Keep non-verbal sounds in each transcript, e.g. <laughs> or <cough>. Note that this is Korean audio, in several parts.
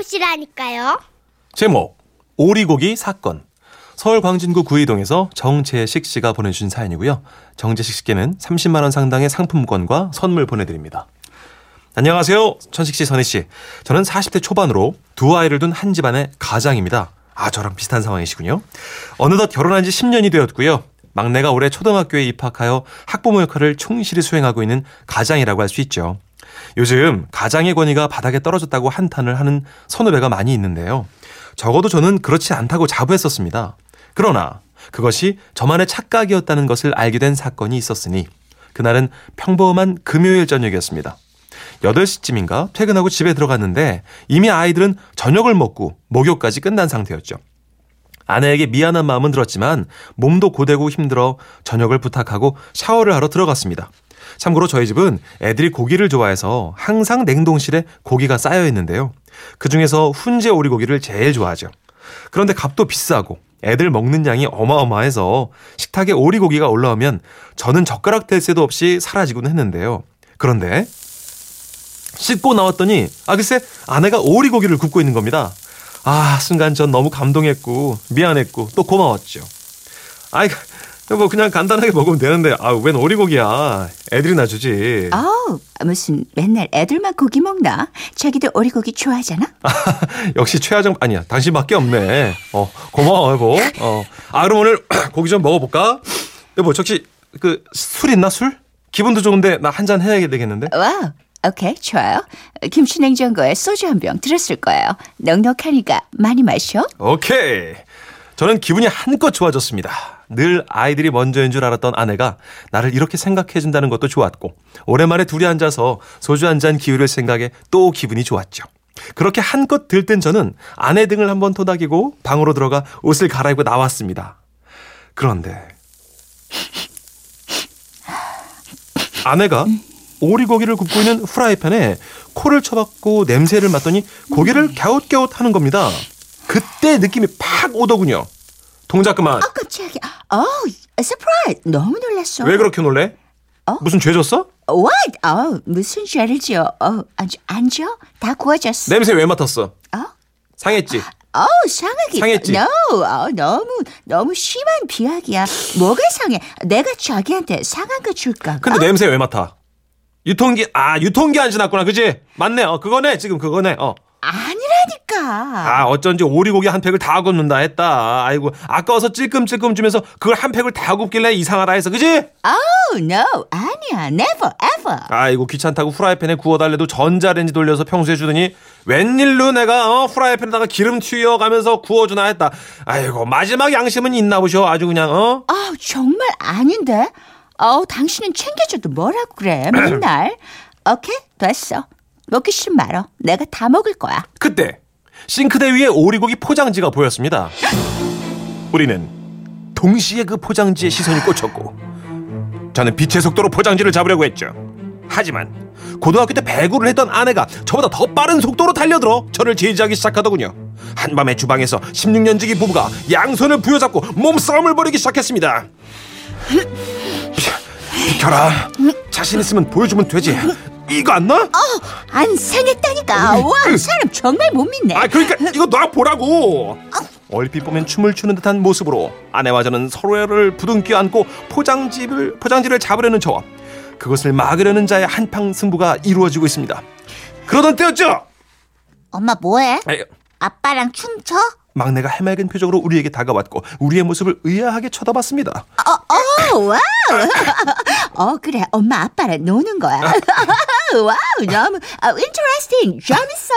찾아보시라니까요. 제목 오리고기 사건 서울 광진구 구이동에서 정재식 씨가 보내주신 사연이고요. 정재식 씨께는 30만 원 상당의 상품권과 선물 보내드립니다. 안녕하세요. 천식 씨, 선희 씨. 저는 40대 초반으로 두 아이를 둔 한 집안의 가장입니다. 아, 저랑 비슷한 상황이시군요. 어느덧 결혼한 지 10년이 되었고요. 막내가 올해 초등학교에 입학하여 학부모 역할을 충실히 수행하고 있는 가장이라고 할 수 있죠. 요즘 가장의 권위가 바닥에 떨어졌다고 한탄을 하는 선후배가 많이 있는데요. 적어도 저는 그렇지 않다고 자부했었습니다. 그러나 그것이 저만의 착각이었다는 것을 알게 된 사건이 있었으니 그날은 평범한 금요일 저녁이었습니다. 8시쯤인가 퇴근하고 집에 들어갔는데 이미 아이들은 저녁을 먹고 목욕까지 끝난 상태였죠. 아내에게 미안한 마음은 들었지만 몸도 고되고 힘들어 저녁을 부탁하고 샤워를 하러 들어갔습니다. 참고로 저희 집은 애들이 고기를 좋아해서 항상 냉동실에 고기가 쌓여 있는데요. 그 중에서 훈제 오리고기를 제일 좋아하죠. 그런데 값도 비싸고 애들 먹는 양이 어마어마해서 식탁에 오리고기가 올라오면 저는 젓가락 댈 새도 없이 사라지곤 했는데요. 그런데 씻고 나왔더니 아 글쎄 아내가 오리고기를 굽고 있는 겁니다. 아 순간 전 너무 감동했고 미안했고 또 고마웠죠. 아이 뭐 그냥 간단하게 먹으면 되는데 아 웬 오리고기야 애들이 나 주지. 어우, 무슨 맨날 애들만 고기 먹나? 자기도 오리고기 좋아하잖아? <laughs> 역시 최하정 아니야 당신밖에 없네. 어 고마워 여보. 어아 그럼 오늘 <clears throat> 고기 좀 먹어볼까? 여보 혹시 그 술 있나 술? 기분도 좋은데 나 한 잔 해야 되겠는데? wow, 오케이, 좋아요. 김치 냉장고에 소주 한 병 들었을 거예요. 넉넉하니까 많이 마셔. 오케이. 저는 기분이 한껏 좋아졌습니다. 늘 아이들이 먼저인 줄 알았던 아내가 나를 이렇게 생각해 준다는 것도 좋았고 오랜만에 둘이 앉아서 소주 한 잔 기울일 생각에 또 기분이 좋았죠. 그렇게 한껏 들뜬 저는 아내 등을 한번 토닥이고 방으로 들어가 옷을 갈아입고 나왔습니다. 그런데 아내가 오리고기를 굽고 있는 프라이팬에 코를 쳐박고 냄새를 맡더니 고개를 갸웃갸웃 하는 겁니다. 그때 느낌이 팍 오더군요. 동작 그만. 아, 깜짝이야. 어우, surprise. 너무 놀랐어. 왜 그렇게 놀래? 어? 무슨 죄 졌어? What? 어, 무슨 죄를 지어? 어, 앉아, 앉아? 다 구워졌어. 냄새 왜 맡았어? 어? 상했지? 어우, 상하긴. 상했지? No, 어, 너무, 너무 심한 비약이야. 뭐가 상해? 내가 자기한테 상한 거 줄까? 근데 냄새 왜 맡아? 유통기, 아, 유통기 안 지났구나. 그지? 맞네. 어, 그거네. 지금 그거네. 어. 아, 어쩐지 오리고기 한 팩을 다 굽는다 했다. 아이고, 아까워서 찔끔찔끔 주면서 그걸 한 팩을 다 굽길래 이상하다 했어. 그지? Oh, no. 아니야. Never, ever. 아이고, 귀찮다고 후라이팬에 구워달래도 전자레인지 돌려서 평소에 주더니 웬일로 내가 어, 후라이팬에다가 기름 튀어가면서 구워주나 했다. 아이고, 마지막 양심은 있나 보셔. 아주 그냥, 어? 아, 정말 아닌데? 어우, 당신은 챙겨줘도 뭐라고 그래, <clears throat> 맨날. 오케이, 됐어. 먹기 싫으면 말어. 내가 다 먹을 거야. 그때 싱크대 위에 오리고기 포장지가 보였습니다. 우리는 동시에 그 포장지에 시선이 꽂혔고 저는 빛의 속도로 포장지를 잡으려고 했죠. 하지만 고등학교 때 배구를 했던 아내가 저보다 더 빠른 속도로 달려들어 저를 제지하기 시작하더군요. 한밤에 주방에서 16년지기 부부가 양손을 부여잡고 몸싸움을 벌이기 시작했습니다. 비- 비켜라. 자신 있으면 보여주면 되지. 이거 안 나? 안 상했다니까. 와, 사람 정말 못 믿네. 아 그러니까 이거 놔 보라고. 얼핏 보면 춤을 추는 듯한 모습으로 아내와 저는 서로를 부둥켜 안고 포장지를 포장지를 잡으려는 저와 그것을 막으려는 자의 한판 승부가 이루어지고 있습니다. 그러던 때였죠. 엄마 뭐해? 아이, 아빠랑 춤 춰? 막내가 해맑은 표정으로 우리에게 다가왔고 우리의 모습을 의아하게 쳐다봤습니다. 어, wow. <laughs> 어, 그래. 엄마, 아빠랑 노는 거야. <laughs> wow, 너무 어, interesting. 재밌어.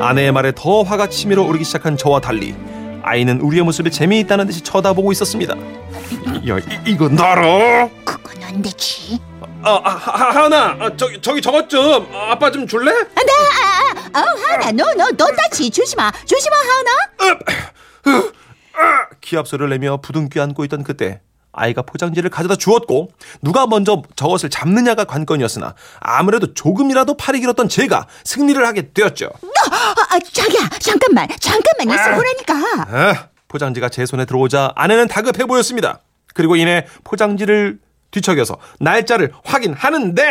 <laughs> 아내의 말에 더 화가 치밀어 오르기 시작한 저와 달리 아이는 우리의 모습에 재미있다는 듯이 쳐다보고 있었습니다. 야, 이, 이거 놔라. 그건 안 되지. 아, 아, 하, 하나, 아, 저기, 저기 저것 좀, 아, 아빠 좀 줄래? 어, 하나, 너, 너, 너 다치. 조심하. 조심하, 하나. 기합소를 내며 부둥켜 안고 있던 그때 아이가 포장지를 가져다 주었고 누가 먼저 저것을 잡느냐가 관건이었으나 아무래도 조금이라도 팔이 길었던 제가 승리를 하게 되었죠. 아, 아, 자기야, 잠깐만. 잠깐만 있어 보라니까. 아, 포장지가 제 손에 들어오자 아내는 다급해 보였습니다. 그리고 이내 포장지를 뒤척여서 날짜를 확인하는데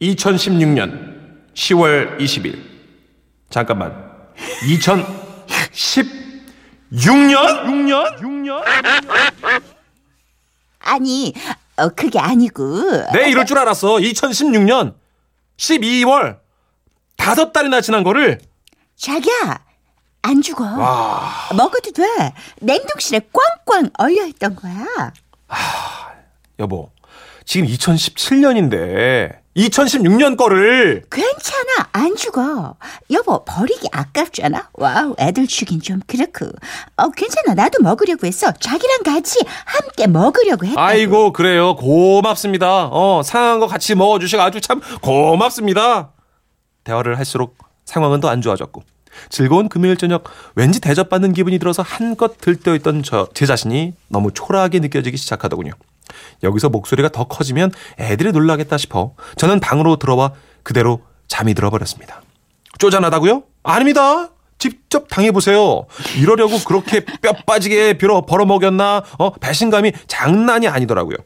2016년 10월 20일 잠깐만. 2016년? 6년? 6년? 아니, 어, 그게 아니고. 내 이럴 줄 알았어. 2016년 12월 다섯 달이나 지난 거를 자기야, 안 죽어. 와. 먹어도 돼. 냉동실에 꽝꽝 얼려있던 거야. 여보. 지금 2017년인데 2016년 거를 괜찮아, 안 죽어. 여보, 버리기 아깝잖아. wow, 애들 주긴 좀 그렇고. 어, 괜찮아, 나도 먹으려고 했어. 자기랑 같이 함께 먹으려고 했다. 아이고 그래요. 고맙습니다. 어, 상한 거 같이 먹어 주셔 아주 참 고맙습니다. 대화를 할수록 상황은 더 안 좋아졌고 즐거운 금요일 저녁 왠지 대접받는 기분이 들어서 한껏 들떠 있던 저 제 자신이 너무 초라하게 느껴지기 시작하더군요. 여기서 목소리가 더 커지면 애들이 놀라겠다 싶어 저는 방으로 들어와 그대로 잠이 들어버렸습니다. 쪼잔하다고요? 아닙니다. 직접 당해보세요. 이러려고 그렇게 뼈 빠지게 빌어 벌어먹였나? 어, 배신감이 장난이 아니더라고요.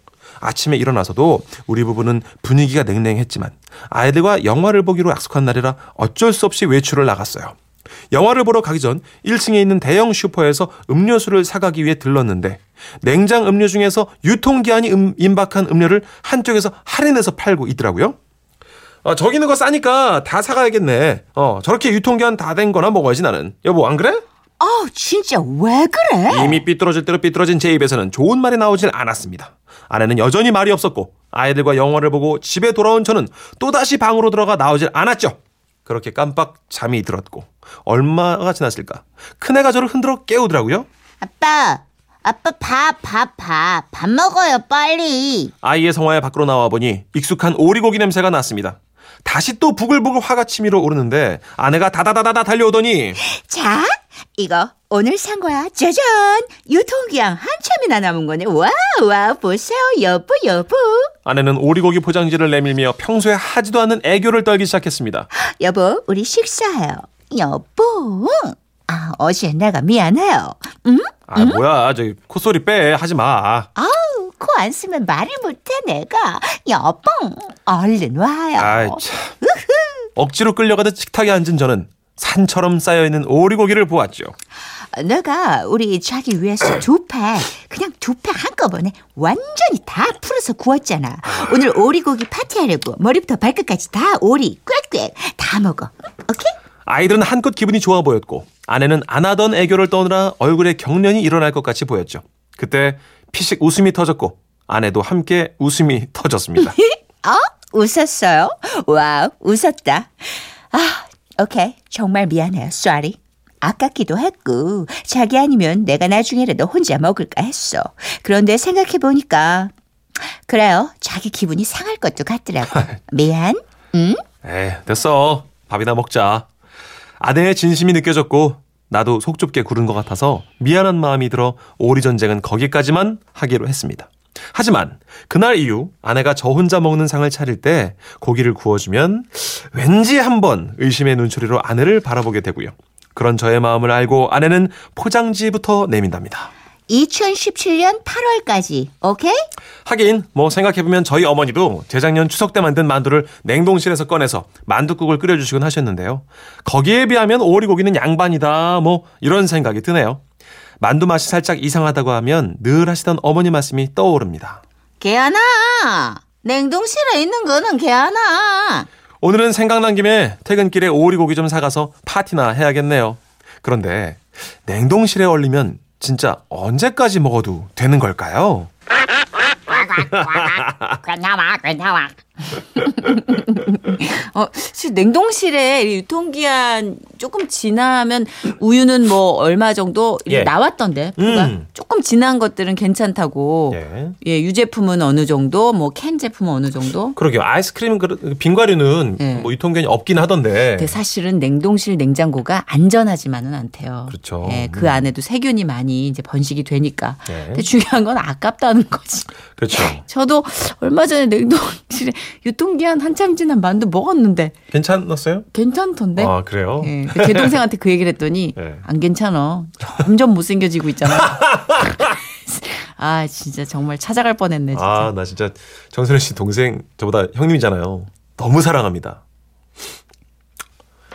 아침에 일어나서도 우리 부부는 분위기가 냉랭했지만 아이들과 영화를 보기로 약속한 날이라 어쩔 수 없이 외출을 나갔어요. 영화를 보러 가기 전 1층에 있는 대형 슈퍼에서 음료수를 사가기 위해 들렀는데 냉장 음료 중에서 유통기한이 음- 임박한 음료를 한쪽에서 할인해서 팔고 있더라고요. 아, 저기 있는 거 싸니까 다 사가야겠네. 어, 저렇게 유통기한 다 된 거나 먹어야지 나는. 여보, 안 그래? 어, 진짜 왜 그래? 이미 삐뚤어질 대로 삐뚤어진 제 입에서는 좋은 말이 나오질 않았습니다. 아내는 여전히 말이 없었고 아이들과 영화를 보고 집에 돌아온 저는 또다시 방으로 들어가 나오질 않았죠. 그렇게 깜빡 잠이 들었고 얼마가 지났을까? 큰애가 저를 흔들어 깨우더라고요. 아빠, 아빠 밥, 밥, 밥. 밥 먹어요, 빨리. 아이의 성화에 밖으로 나와 보니 익숙한 오리고기 냄새가 났습니다. 다시 또 부글부글 화가 치밀어 오르는데 아내가 다다다다다 달려오더니 <gasps> 자, 이거 오늘 산 거야. 짜잔! 유통기한 한참이나 남은 거네. wow, 보세요. 여보, 여보. 아내는 오리고기 포장지를 내밀며 평소에 하지도 않는 애교를 떨기 시작했습니다. <gasps> 여보, 우리 식사해요. 여보. 아, 어제 내가 미안해요. 응? 아 뭐야 저기 콧소리 빼 하지 마. 아우, 코 안 쓰면 말을 못해, 내가. 여보, 얼른 와요. 아이 참. 억지로 끌려가듯 식탁에 앉은 저는 산처럼 쌓여있는 오리고기를 보았죠. 내가 우리 자기 위해서 두 팩, 그냥 두 팩 한꺼번에 완전히 다 풀어서 구웠잖아. 오늘 오리고기 파티하려고 머리부터 발끝까지 다 오리, 꽥꽥 다 먹어. 오케이? 아이들은 한껏 기분이 좋아 보였고 아내는 안 하던 애교를 떠느라 얼굴에 경련이 일어날 것 같이 보였죠. 그때 피식 웃음이 터졌고 아내도 함께 웃음이 터졌습니다. <laughs> 어? 웃었어요? wow, 웃었다. 아, 오케이. 정말 미안해요. sorry. 아깝기도 했고, 자기 아니면 내가 나중에라도 혼자 먹을까 했어. 그런데 생각해 보니까, 그래요. 자기 기분이 상할 것도 같더라고. <laughs> 미안. 응? 에이 됐어 밥이나 먹자. 아내의 진심이 느껴졌고 나도 속 좁게 구른 것 같아서 미안한 마음이 들어 오리 전쟁은 거기까지만 하기로 했습니다. 하지만 그날 이후 아내가 저 혼자 먹는 상을 차릴 때 고기를 구워주면 왠지 한번 의심의 눈초리로 아내를 바라보게 되고요. 그런 저의 마음을 알고 아내는 포장지부터 내민답니다. 2017년 8월까지. 오케이? 하긴 뭐 생각해보면 저희 어머니도 재작년 추석 때 만든 만두를 냉동실에서 꺼내서 만두국을 끓여주시곤 하셨는데요. 거기에 비하면 오리고기는 양반이다 뭐 이런 생각이 드네요. 만두 맛이 살짝 이상하다고 하면 늘 하시던 어머니 말씀이 떠오릅니다. 개하나. 냉동실에 있는 거는 개하나. 오늘은 생각난 김에 퇴근길에 오리고기 좀 사가서 파티나 해야겠네요. 그런데 냉동실에 얼리면 진짜 언제까지 먹어도 되는 걸까요? <laughs> 괜찮아, 괜찮아. <laughs> 어, 사실 냉동실에 이 유통기한 조금 지나면 우유는 뭐 얼마 정도 예. 나왔던데. 음. 조금 지난 것들은 괜찮다고. 예. 예, 유제품은 어느 정도, 뭐 캔 제품은 어느 정도. 그러게요. 아이스크림 빙과류는 예. 뭐 유통기한이 없긴 하던데. 근데 사실은 냉동실 냉장고가 안전하지만은 않대요. 그렇죠. 예, 그 음. 안에도 세균이 많이 이제 번식이 되니까. 예. 근데 중요한 건 아깝다는 거지. 그렇죠. <laughs> 저도 얼마 전에 냉동실에 유통기한 한참 지난 만두 먹었는데 괜찮았어요? 괜찮던데. 아 그래요? 예, 그제 동생한테 그 얘기를 했더니 네. 안 괜찮아. 점점 못생겨지고 있잖아. <laughs> 아 진짜 정말 찾아갈 뻔했네 진짜. 아 나 진짜 정선혜 씨 동생 저보다 형님이잖아요. 너무 사랑합니다.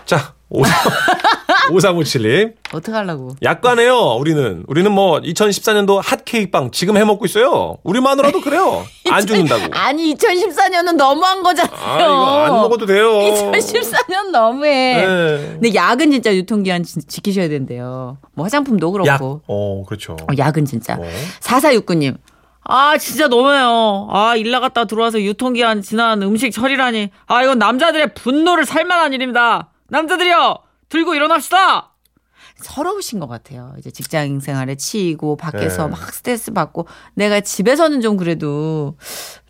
자 5357님. <laughs> 어떡하려고. 약관해요, 우리는. 우리는 뭐 2014년도 핫케이크빵 지금 해 먹고 있어요. 우리 마누라도 그래요. <laughs> 안 죽는다고. 아니 2014년은 너무한 거잖아요. 아, 이거 안 먹어도 돼요. 2014년 너무해. 네. 근데 약은 진짜 유통기한 진- 지키셔야 된대요. 뭐 화장품도 그렇고. 약. 어, 그렇죠. 어, 약은 진짜. 어. 4469님. 아, 진짜 너무해요. 아, 일 나갔다 들어와서 유통기한 지난 음식 처리라니. 아, 이건 남자들의 분노를 살만한 일입니다. 남자들이요! 들고 일어납시다! 서러우신 것 같아요. 이제 직장 생활에 치이고 밖에서 네. 막 스트레스 받고 내가 집에서는 좀 그래도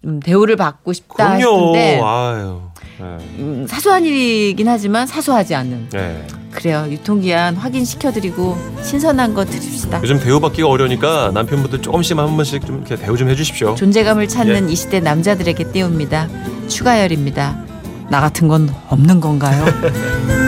좀 대우를 받고 싶다 그럼요. 싶은데 아유. 네. 음, 사소한 일이긴 하지만 사소하지 않는 네. 그래요. 유통기한 확인 시켜드리고 신선한 거 드립시다. 요즘 대우 받기가 어려우니까 남편분들 조금씩 한 번씩 좀 대우 좀 해주십시오. 존재감을 찾는 예. 이 시대 남자들에게 띄웁니다. 추가열입니다. 나 같은 건 없는 건가요? <laughs>